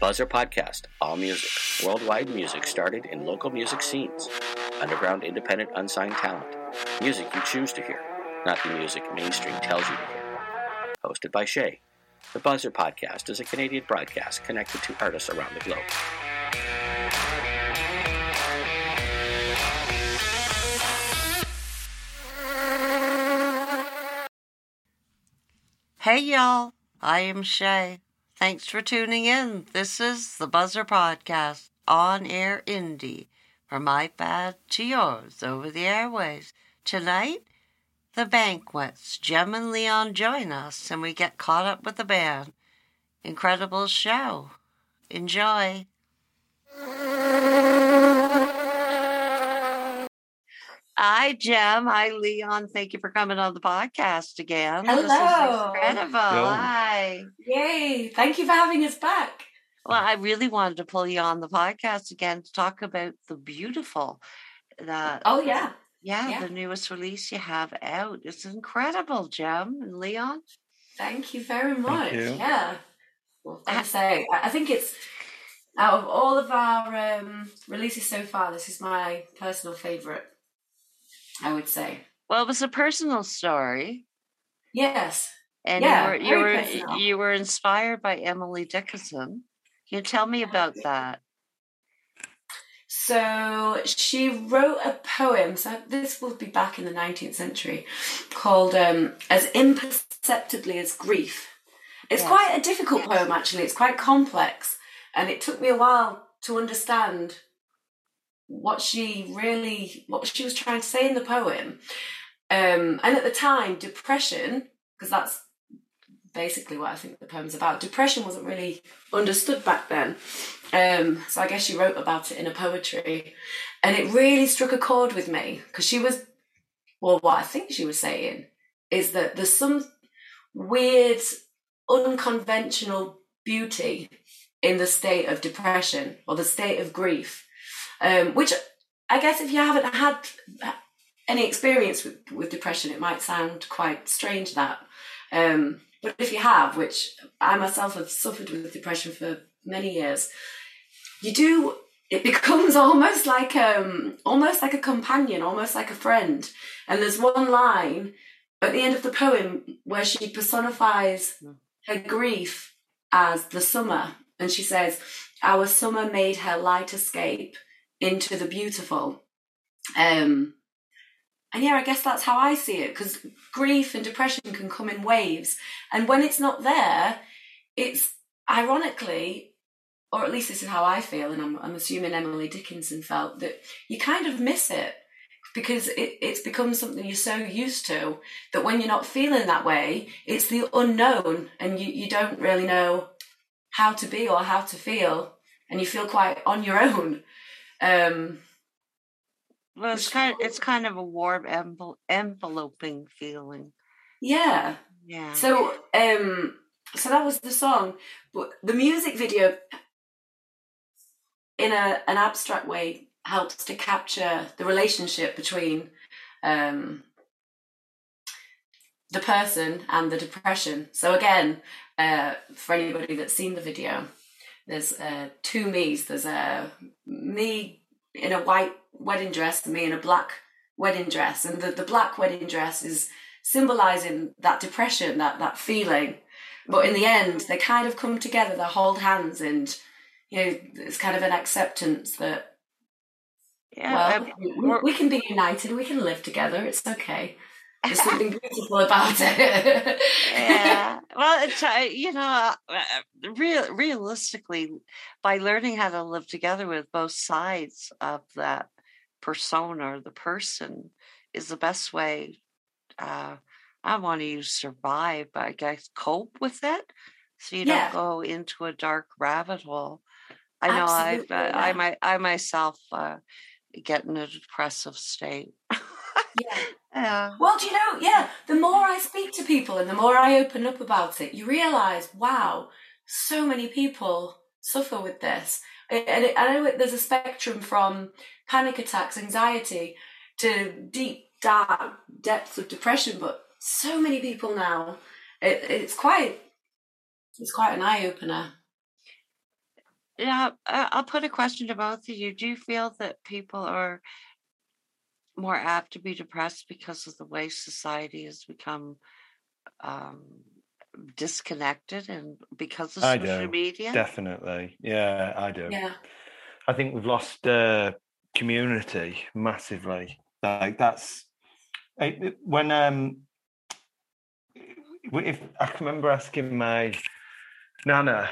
Buzzr Podcast, all music, worldwide music started in local music scenes, underground, independent, unsigned talent, music you choose to hear, not the music mainstream tells you to hear. Hosted by Shay, the Buzzr Podcast is a Canadian broadcast connected to artists around the globe. Hey y'all, I am Shay. Thanks for tuning in. This is the Buzzr Podcast on air indie from bad to yours over the airways. Tonight, the banquets. Gem and Leon join us and we get caught up with the band. Incredible show. Enjoy. Hi, Gem. Hi, Leon. Thank you for coming on the podcast again. This is Hello. incredible. Hi. Yay. Thank you for having us back. Well, I really wanted to pull you on the podcast again to talk about the beautiful. That Oh, yeah. yeah, yeah. the newest release you have out. It's incredible, Gem and Leon. Thank you very much. you. Yeah. Well, Uh, I say, I I think it's out of all of our um, releases so far, this is my personal favourite, I would say. Well, it was a personal story, Yes. and Yeah, you were you were personal. you were inspired by Emily Dickinson. Can you tell me about that? So she wrote a poem, so this will be back in the 19th century, called um, As Imperceptibly as Grief. It's Yes. quite a difficult poem, actually. It's quite complex, and it took me a while to understand what she really, what she was trying to say in the poem. Um, and at the time, depression, because that's basically what I think the poem's about, depression wasn't really understood back then. Um, so I guess she wrote about it in a poetry, and it really struck a chord with me because she was, well, what I think she was saying is that there's some weird, unconventional beauty in the state of depression or the state of grief, um, which I guess if you haven't had any experience with, with depression, it might sound quite strange that. Um, but if you have, which I myself have suffered with depression for many years, you do it becomes almost like um almost like a companion almost like a friend and there's one line at the end of the poem where she personifies her grief as the summer and she says our summer made her light escape into the beautiful um and yeah i guess that's how i see it because grief and depression can come in waves and when it's not there it's ironically or at least this is how I feel, and I'm, I'm assuming Emily Dickinson felt that you kind of miss it because it, it's become something you're so used to that when you're not feeling that way, it's the unknown, and you, you don't really know how to be or how to feel, and you feel quite on your own. Um, Well, it's kind it's kind of a warm enveloping feeling. yeah. Yeah. So, um, so that was the song, but the music video, in a an abstract way, helps to capture the relationship between um, the person and the depression. So again, uh, for anybody that's seen the video, there's uh, two me's. There's a me in a white wedding dress and me in a black wedding dress, and the, the black wedding dress is symbolizing that depression, that that feeling. But in the end, they kind of come together. They hold hands, and you know, it's kind of an acceptance that yeah. well, we, we can be united. We can live together. It's okay. There's something beautiful about it. yeah. Well, it's uh, you know, uh, uh, real realistically, by learning how to live together with both sides of that persona or the person is the best way. Uh, I want to use survive, but I guess cope with it, so you Yeah. don't go into a dark rabbit hole. I know Absolutely, uh, I my I myself uh, get in a depressive state. yeah. Yeah. Well, do you know? Yeah, the more I speak to people and the more I open up about it, you realize, wow, so many people suffer with this. And I know it- there's a spectrum from panic attacks, anxiety, to deep, dark depths of depression, but so many people now, it, it's quite, it's quite an eye opener. Yeah, I'll put a question to both of you. Do you feel that people are more apt to be depressed because of the way society has become um, disconnected and because of I social do, media? definitely. Yeah, I do. Yeah. I think we've lost uh, community massively. Like that's when um if I can remember asking my nana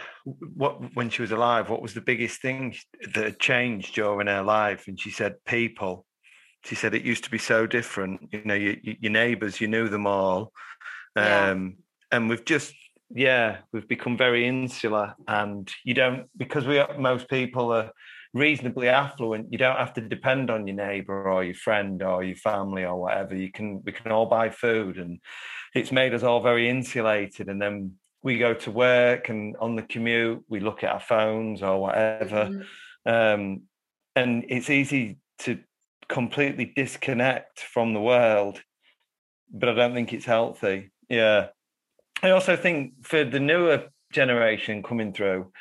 what when she was alive, what was the biggest thing that had changed during her life, and she said people. She said it used to be so different. You know, your, your neighbours, you knew them all, Yeah. um, and we've just yeah, we've become very insular, and you don't because we are, most people are reasonably affluent. You don't have to depend on your neighbour or your friend or your family or whatever. You can we can all buy food, and it's made us all very insulated. And then we go to work, and on the commute, we look at our phones or whatever, Mhm. um, and it's easy to completely disconnect from the world. But I don't think it's healthy. Yeah. I also think for the newer generation coming through,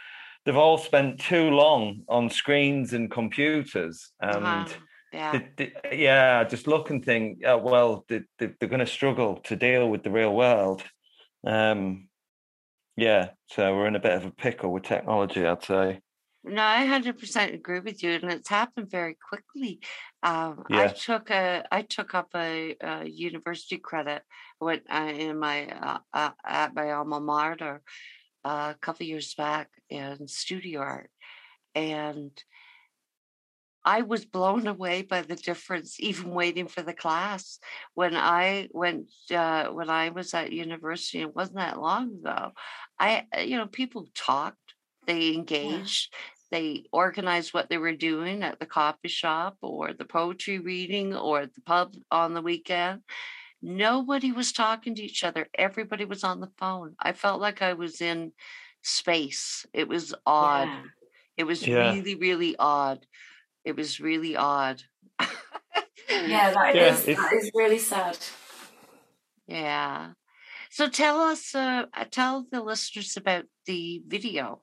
they've all spent too long on screens and computers. And Uh-huh. Yeah. they- they- yeah, just look and think, oh, well, they, they, they're going to struggle to deal with the real world. Um, yeah, so we're in a bit of a pickle with technology, I'd say. No, I hundred percent agree with you, and it's happened very quickly. Um, I took a I took up a, a university credit when uh, in my uh, uh, at my alma mater uh, a couple years back in studio art, and I was blown away by the difference, even waiting for the class. When I went, uh, when I was at university, it wasn't that long ago. I, uh, you know, people talked, they engaged, they organized what they were doing at the coffee shop or the poetry reading or at the pub on the weekend. Nobody was talking to each other. Everybody was on the phone. I felt like I was in space. It was odd. Yeah. It was Yeah. really, really odd. It was really odd. Yeah, that, yeah is, that is really sad. Yeah. So tell us, uh, tell the listeners about the video.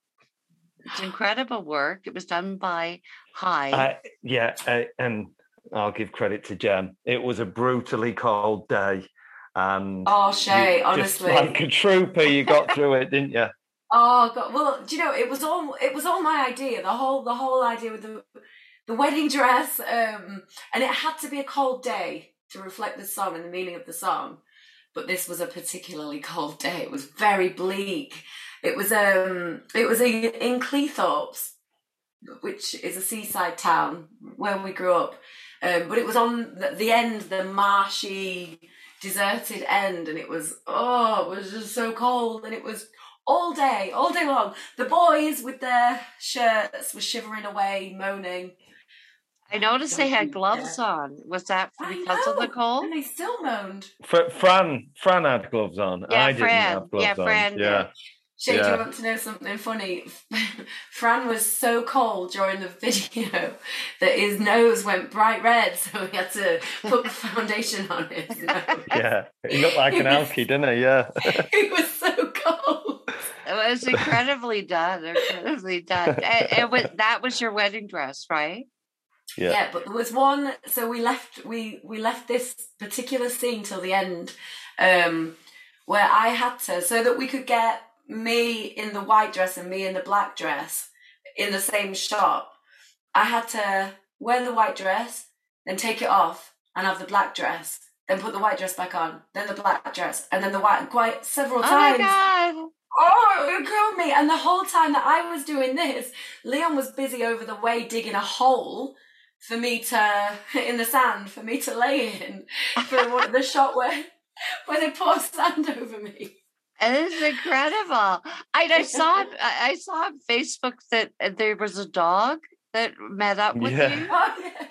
It's incredible work. It was done by Hyde. I, yeah, I, and I'll give credit to Gem. It was a brutally cold day. And Oh, Shay, just honestly. like a trooper, you got through it, didn't you? Oh god. Well, do you know it was all it was all my idea. The whole the whole idea with the the wedding dress, um, and it had to be a cold day to reflect the song and the meaning of the song. But this was a particularly cold day. It was very bleak. It was um it was in, in Cleethorpes, which is a seaside town where we grew up. Um, but it was on the, the end, the marshy, deserted end, and it was oh, it was just so cold, and it was all day, all day long. The boys with their shirts were shivering away, moaning. I noticed they had Yeah. gloves on. Was that because of the cold? and they still moaned. Fr- Fran, Fran had gloves on. Yeah, I didn't have gloves Yeah, on. Fran did. yeah. Shay, do you want to know something funny? Fran was so cold during the video that his nose went bright red, so he had to put foundation on his nose. yeah, he looked like an alky, didn't he? Yeah. he was so cold. It was incredibly done. Incredibly done. And, and with, that was your wedding dress, right? Yeah. Yeah. but there was one. So we left. We we left this particular scene till the end, um, where I had to so that we could get me in the white dress and me in the black dress in the same shot. I had to wear the white dress, then take it off and have the black dress, then put the white dress back on, then the black dress, and then the white quite several Oh times. my god! Oh, it killed me. And the whole time that I was doing this, Leon was busy over the way digging a hole for me to, in the sand, for me to lay in for the shot where, where they pour sand over me. It is incredible. I, I saw I I saw on Facebook that uh, there was a dog that met up with Yeah. you. Oh, yeah.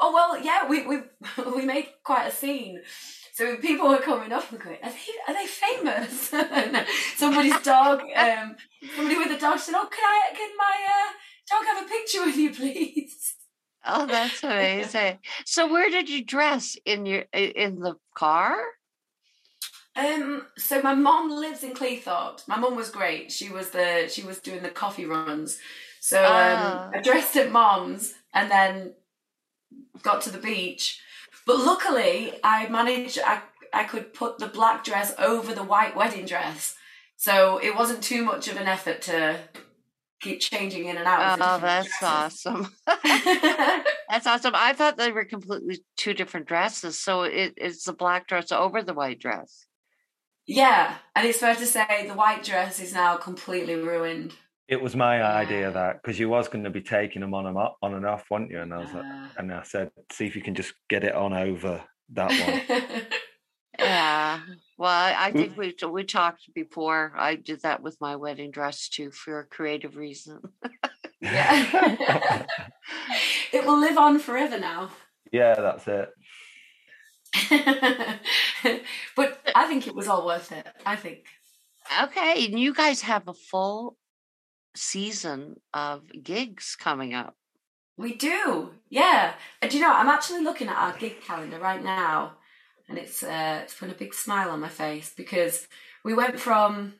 oh well, yeah, we, we, we made quite a scene. So people were coming up and going, are they, are they famous? Somebody's dog, um, somebody with a dog said, oh, can I, can my uh, dog have a picture with you, please? Oh, that's amazing. So where did you dress in your in the car? Um, so my mom lives in Cleethorpes. My mom was great. She was the she was doing the coffee runs. So um, Ah. I dressed at mom's and then got to the beach. But luckily, I managed. I I could put the black dress over the white wedding dress, so it wasn't too much of an effort to keep changing in and out. Oh, that's dresses. awesome. That's awesome. I thought they were completely two different dresses. So it, it's the black dress over the white dress. Yeah, and it's fair to say the white dress is now completely ruined. It was my Yeah. idea that because you was going to be taking them on and off, on and off, weren't you? And I was like, Uh, and I said, see if you can just get it on over that one. Yeah. Well, I, I Mm. think we we talked before. I did that with my wedding dress too for a creative reason. Yeah. it will live on forever now. yeah, that's it. but I think it was all worth it. I think. Okay, and you guys have a full season of gigs coming up. We do, yeah. And do you know, I'm actually looking at our gig calendar right now, and it's uh, it's put a big smile on my face because we went from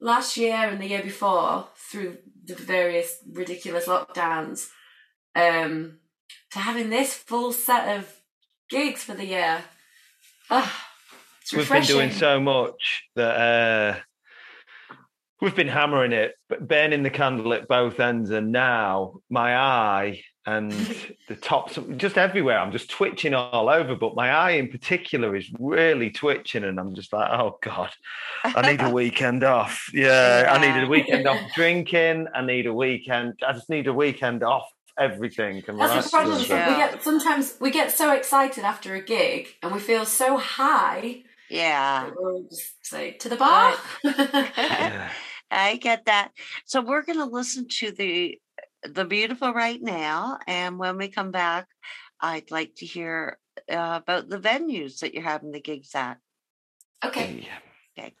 last year and the year before through the various ridiculous lockdowns um, to having this full set of gigs for the year. Ah, it's We've been doing so much that uh, we've been hammering it, but burning the candle at both ends. And now my eye and the tops, just everywhere, I'm just twitching all over. But my eye in particular is really twitching, and I'm just like, oh god, I need a weekend off. Yeah, I need a weekend off drinking. I need a weekend. I just need a weekend off everything. And That's the rest problem. of is it. that We get sometimes we get so excited after a gig and we feel so high Yeah. we'll just say to the bar. Yeah. I get that. So we're going to listen to the the beautiful right now, and when we come back, I'd like to hear uh, about the venues that you're having the gigs at. okay. Okay.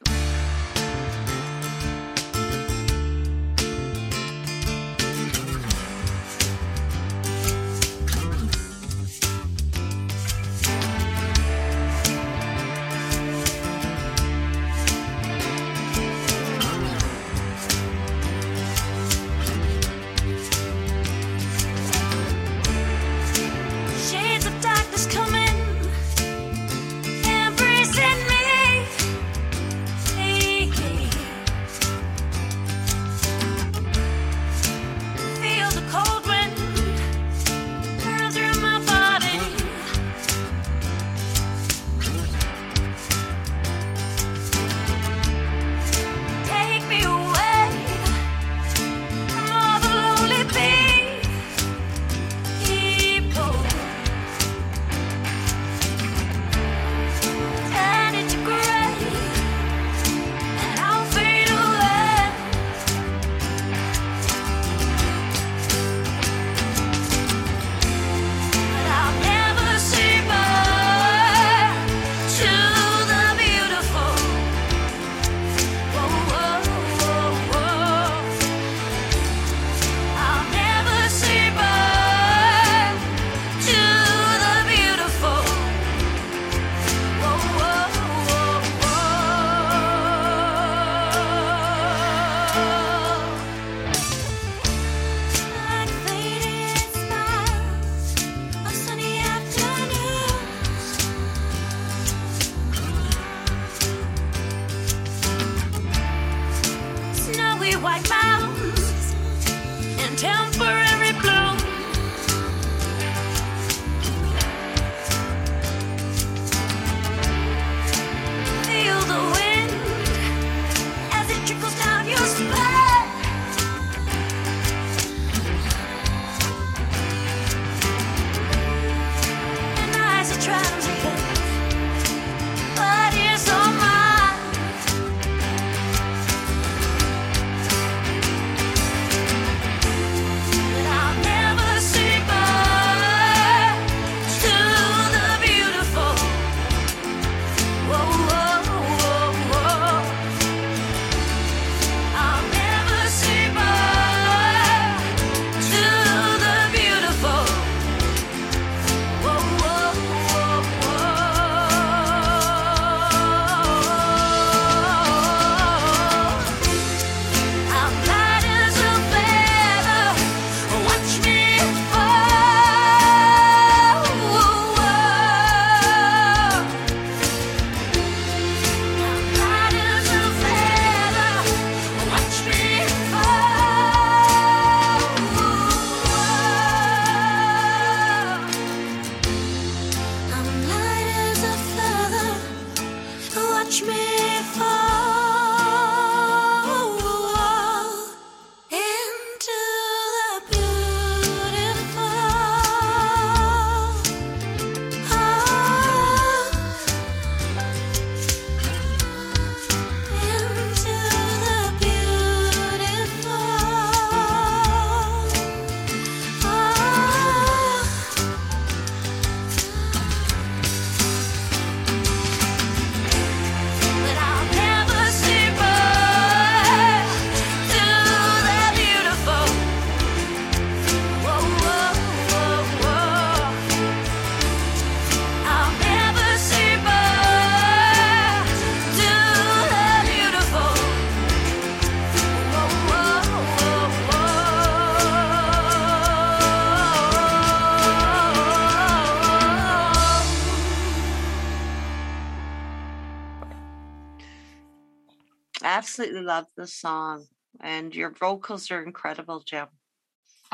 Absolutely love the song, and your vocals are incredible, Gem.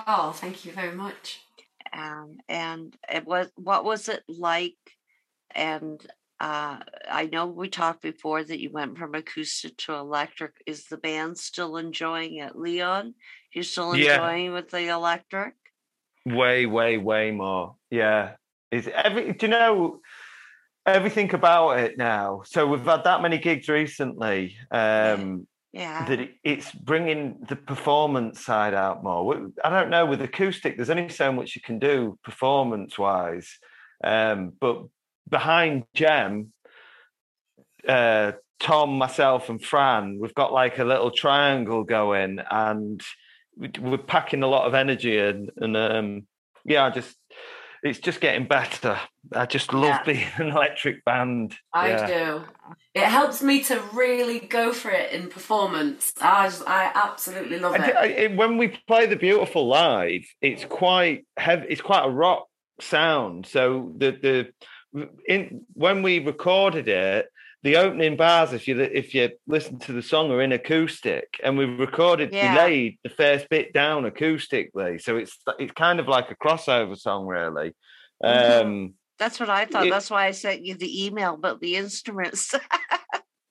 Oh, thank you very much. Um, and it was what was it like? And uh, I know we talked before that you went from acoustic to electric. Is the band still enjoying it, Leon? You're still Yeah. enjoying with the electric? Way, way, way more. Yeah. It's every do you know everything about it now? So we've had that many gigs recently. Um Yeah. that it, it's bringing the performance side out more. I don't know with acoustic, there's only so much you can do performance wise. Um, but behind Gem, uh, Tom, myself, and Fran, we've got like a little triangle going, and we- we're packing a lot of energy in. And um, yeah, I just it's just getting better. I just love Yeah. being an electric band. I yeah. do. It helps me to really go for it in performance. I just, I absolutely love I d- it. I- it- when we play the beautiful live, it's quite heavy. It's quite a rock sound. So the the in when we recorded it, the opening bars, if you if you listen to the song, are in acoustic, and we recorded, Yeah. we laid the first bit down acoustically. So it's it's kind of like a crossover song, really. Mhm. Um, That's what I thought. It- That's why I sent you the email about the instruments.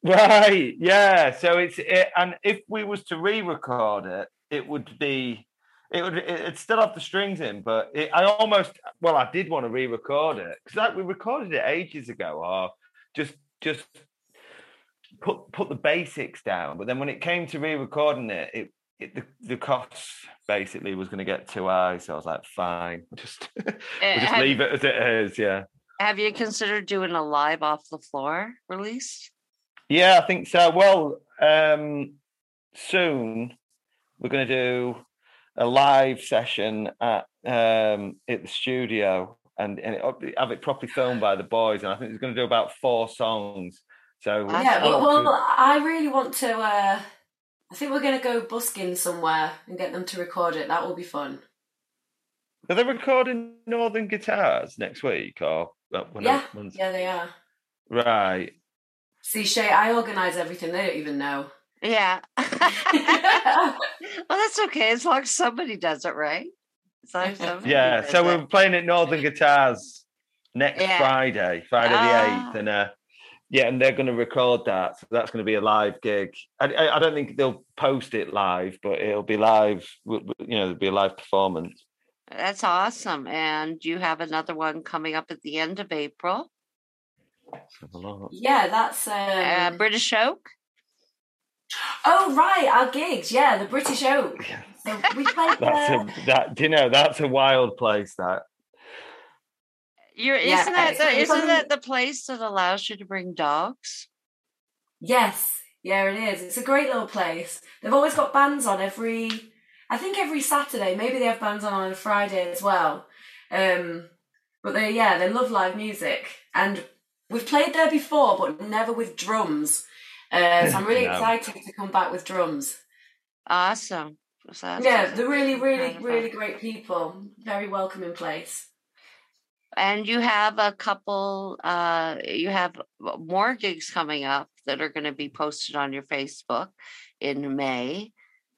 Right. Yeah. So it's it, and if we was to re-record it, it would be it would it'd still have the strings in, but it, I almost well I did want to re-record it because like we recorded it ages ago, or just just put put the basics down. But then when it came to re-recording it, it. It, the, the cost basically was going to get too high, so I was like, "Fine, just we'll just have, leave it as it is." Yeah, have you considered doing a live off the floor release? Yeah, I think so. Well, um, soon we're going to do a live session at um, at the studio and, and it, have it properly filmed by the boys. And I think it's going to do about four songs. So That's yeah, cool. well, well, I really want to. Uh, I think we're going to go busking somewhere and get them to record it. That will be fun. are they recording Northern Guitars next week or uh, when Yeah, when's- Yeah, they are. right? See, Shay, I organise everything. They don't even know. Yeah. well, that's okay as long as somebody does it, right? As long Yeah. So we're playing at Northern Guitars next Yeah. Friday, Friday Ah. the eighth, and uh, yeah, and they're going to record that. So that's going to be a live gig. I, I, I don't think they'll post it live, but it'll be live. w- w- You know, there'll be a live performance. That's awesome. And you have another one coming up at the end of April. Let's have a look. Yeah, that's. Um... Uh, British Oak. oh right, our gigs. Yeah, the British Oak. So we played That's there. a that. Do you know that's a wild place? that. You're, isn't yeah, that the, isn't on- that the place that allows you to bring dogs? Yes, yeah, it is. It's a great little place. They've always got bands on every. I think every Saturday. Maybe they have bands on on a Friday as well. Um, but they, yeah, they love live music, and we've played there before, but never with drums. Uh, so I'm really No. excited to come back with drums. Awesome. Yeah, they're really, really, really great people. Very welcoming place. And you have a couple, uh, you have more gigs coming up that are going to be posted on your Facebook in May.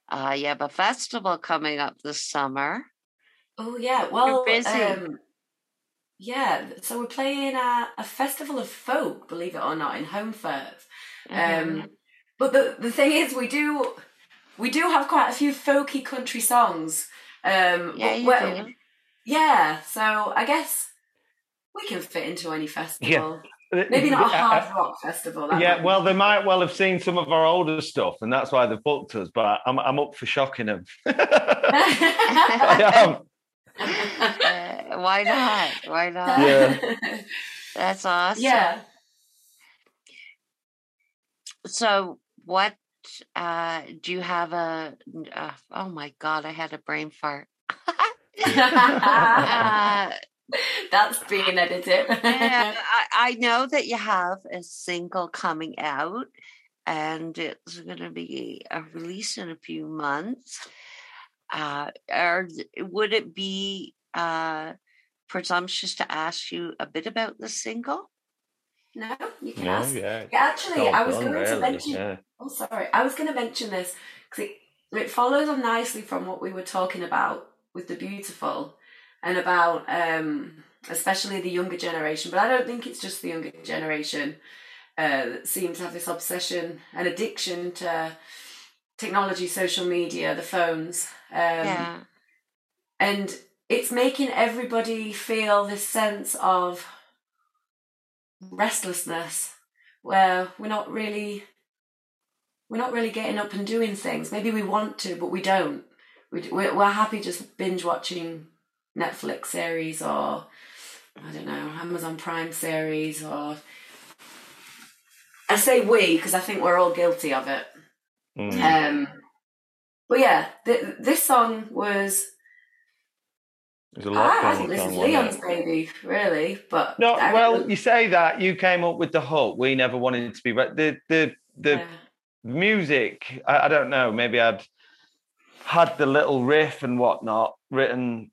Uh, you have a festival coming up this summer. Oh yeah, well, busy. Um, yeah. So we're playing a, a festival of folk, believe it or not, in Holmfirth. Mhm. Um, but the the thing is, we do we do have quite a few folky country songs. Um, yeah, but you do. yeah. So I guess we can fit into any festival. Yeah. Maybe not a hard rock festival. that Yeah, well, be- they might well have seen some of our older stuff, and that's why they've booked us. But I'm I'm up for shocking them. I am. Uh, why not? Why not? Yeah. That's awesome. yeah. So, what uh, do you have a? Uh, oh my God, I had a brain fart. uh, That's being edited. Yeah, I, I know that you have a single coming out, and it's going to be a release in a few months. Uh, are, would it be uh, presumptuous to ask you a bit about the single? No, you can No, ask. yeah. Yeah, actually, I was done, going to really, mention. yeah. Oh, sorry. I was going to mention this because it, it follows on nicely from what we were talking about with the beautiful and about um, especially the younger generation. But I don't think it's just the younger generation uh, that seems to have this obsession and addiction to technology, social media, the phones. Um, yeah. and it's making everybody feel this sense of restlessness where we're not really we're not really getting up and doing things maybe we want to but we don't we, we're, we're happy just binge watching netflix series or i don't know amazon prime series or i say we because i think we're all guilty of it Mm. um but yeah th- this song was There's a I, I lockdown think this is Leon's it? baby, really. But No, I well, you say that you came up with the hook. We never wanted to be re- the the the yeah. Music. I, I don't know. Maybe I'd had the little riff and whatnot written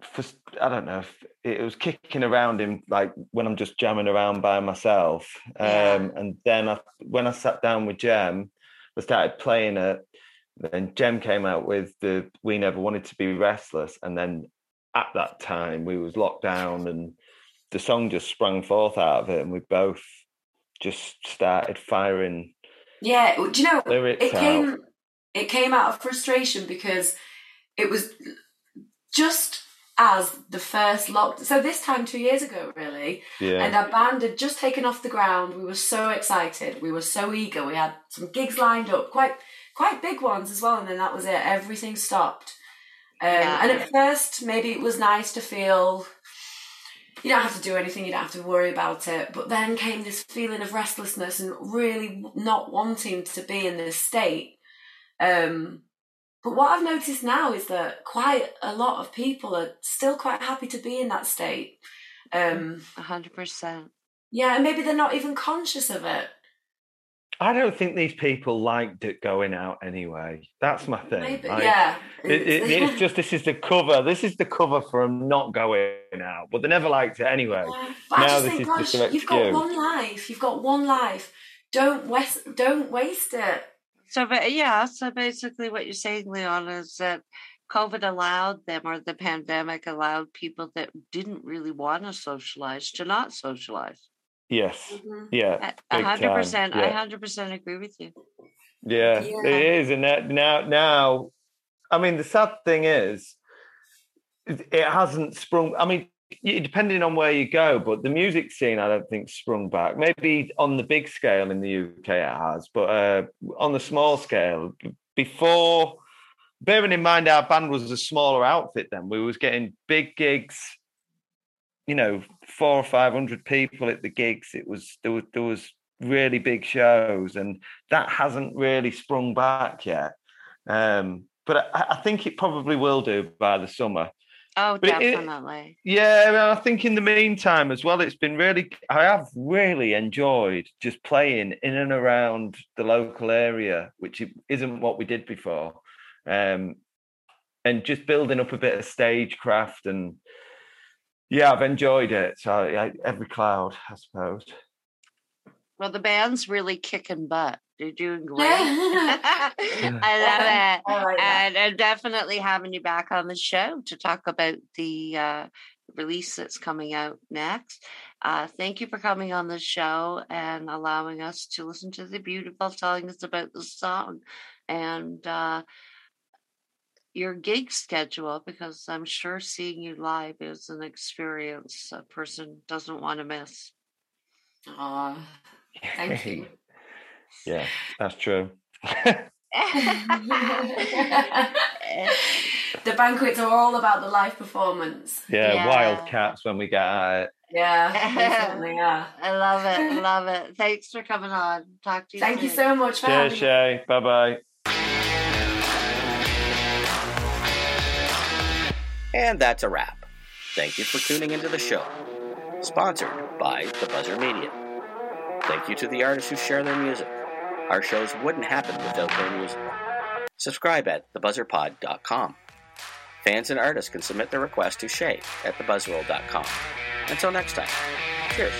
for. I don't know. If it was kicking around in like when I'm just jamming around by myself. Um, And then I, when I sat down with Gem, I started playing it. Then Gem came out with the "We Never Wanted to Be Restless," and then at that time we was locked down, and the song just sprang forth out of it, and we both just started firing yeah. Do you know? lyrics It out. came. It came out of frustration because it was just as the first lock. So this time two years ago, really, yeah. and our band had just taken off the ground. We were so excited. We were so eager. We had some gigs lined up, quite quite big ones as well. And then that was it. Everything stopped. Um, Yeah. And at first, maybe it was nice to feel you don't have to do anything. You don't have to worry about it. But then came this feeling of restlessness and really not wanting to be in this state. Um, but what I've noticed now is that quite a lot of people are still quite happy to be in that state. Um, A hundred percent. yeah, and maybe they're not even conscious of it. I don't think these people liked it going out anyway. That's my thing. Maybe, Like, yeah. it- it- it's just this is the cover. This is the cover for 'em not going out, but they never liked it anyway. Yeah, But I Now just this think, is gosh, just an you've got one life. You've got one life. Don't waste. Don't waste it. So, but yeah, so basically, what you're saying, Leon, is that COVID allowed them, or the pandemic allowed people that didn't really want to socialize to not socialize. Yes. Mhm. Yeah. A hundred percent. I hundred percent agree with you. Yeah, Yeah. it is, and that now, now, I mean, the sad thing is, it it hasn't sprung. I mean, depending on where you go, but the music scene, I don't think sprung back. Maybe on the big scale in the UK, it has, but uh, on the small scale, before. Bearing in mind, our band was a smaller outfit then. We was getting big gigs, you know, four or five hundred people at the gigs. It was there was there was really big shows, and that hasn't really sprung back yet. Um, but I, I think it probably will do by the summer. Oh, But it- definitely. Yeah, I think in the meantime as well, it's been really. I have really enjoyed just playing in and around the local area, which isn't what we did before, um, and just building up a bit of stagecraft and. Yeah, I've enjoyed it. So I, every cloud, I suppose. Well, the band's really kicking butt. They're doing great. I I love it. like and I'm definitely having you back on the show to talk about the uh, release that's coming out next. Uh, thank you for coming on the show and allowing us to listen to the beautiful, telling us about the song and uh, your gig schedule, because I'm sure seeing you live is an experience a person doesn't want to miss. Aw, thank you. yeah, that's true. the banquets are all about the live performance. Yeah, Yeah. wildcats when we get at it. Yeah, they certainly are. I love it. I love it. Thanks for coming on. Talk to you Thank you so much for Cheers, having me. Shay. Bye bye. And that's a wrap. Thank you for tuning into the show. Sponsored by The Buzzr Media. Thank you to the artists who share their music. Our shows wouldn't happen without their music. Subscribe at thebuzzrpod.com. Fans and artists can submit their requests to Shay at thebuzzroll.com. Until next time, cheers.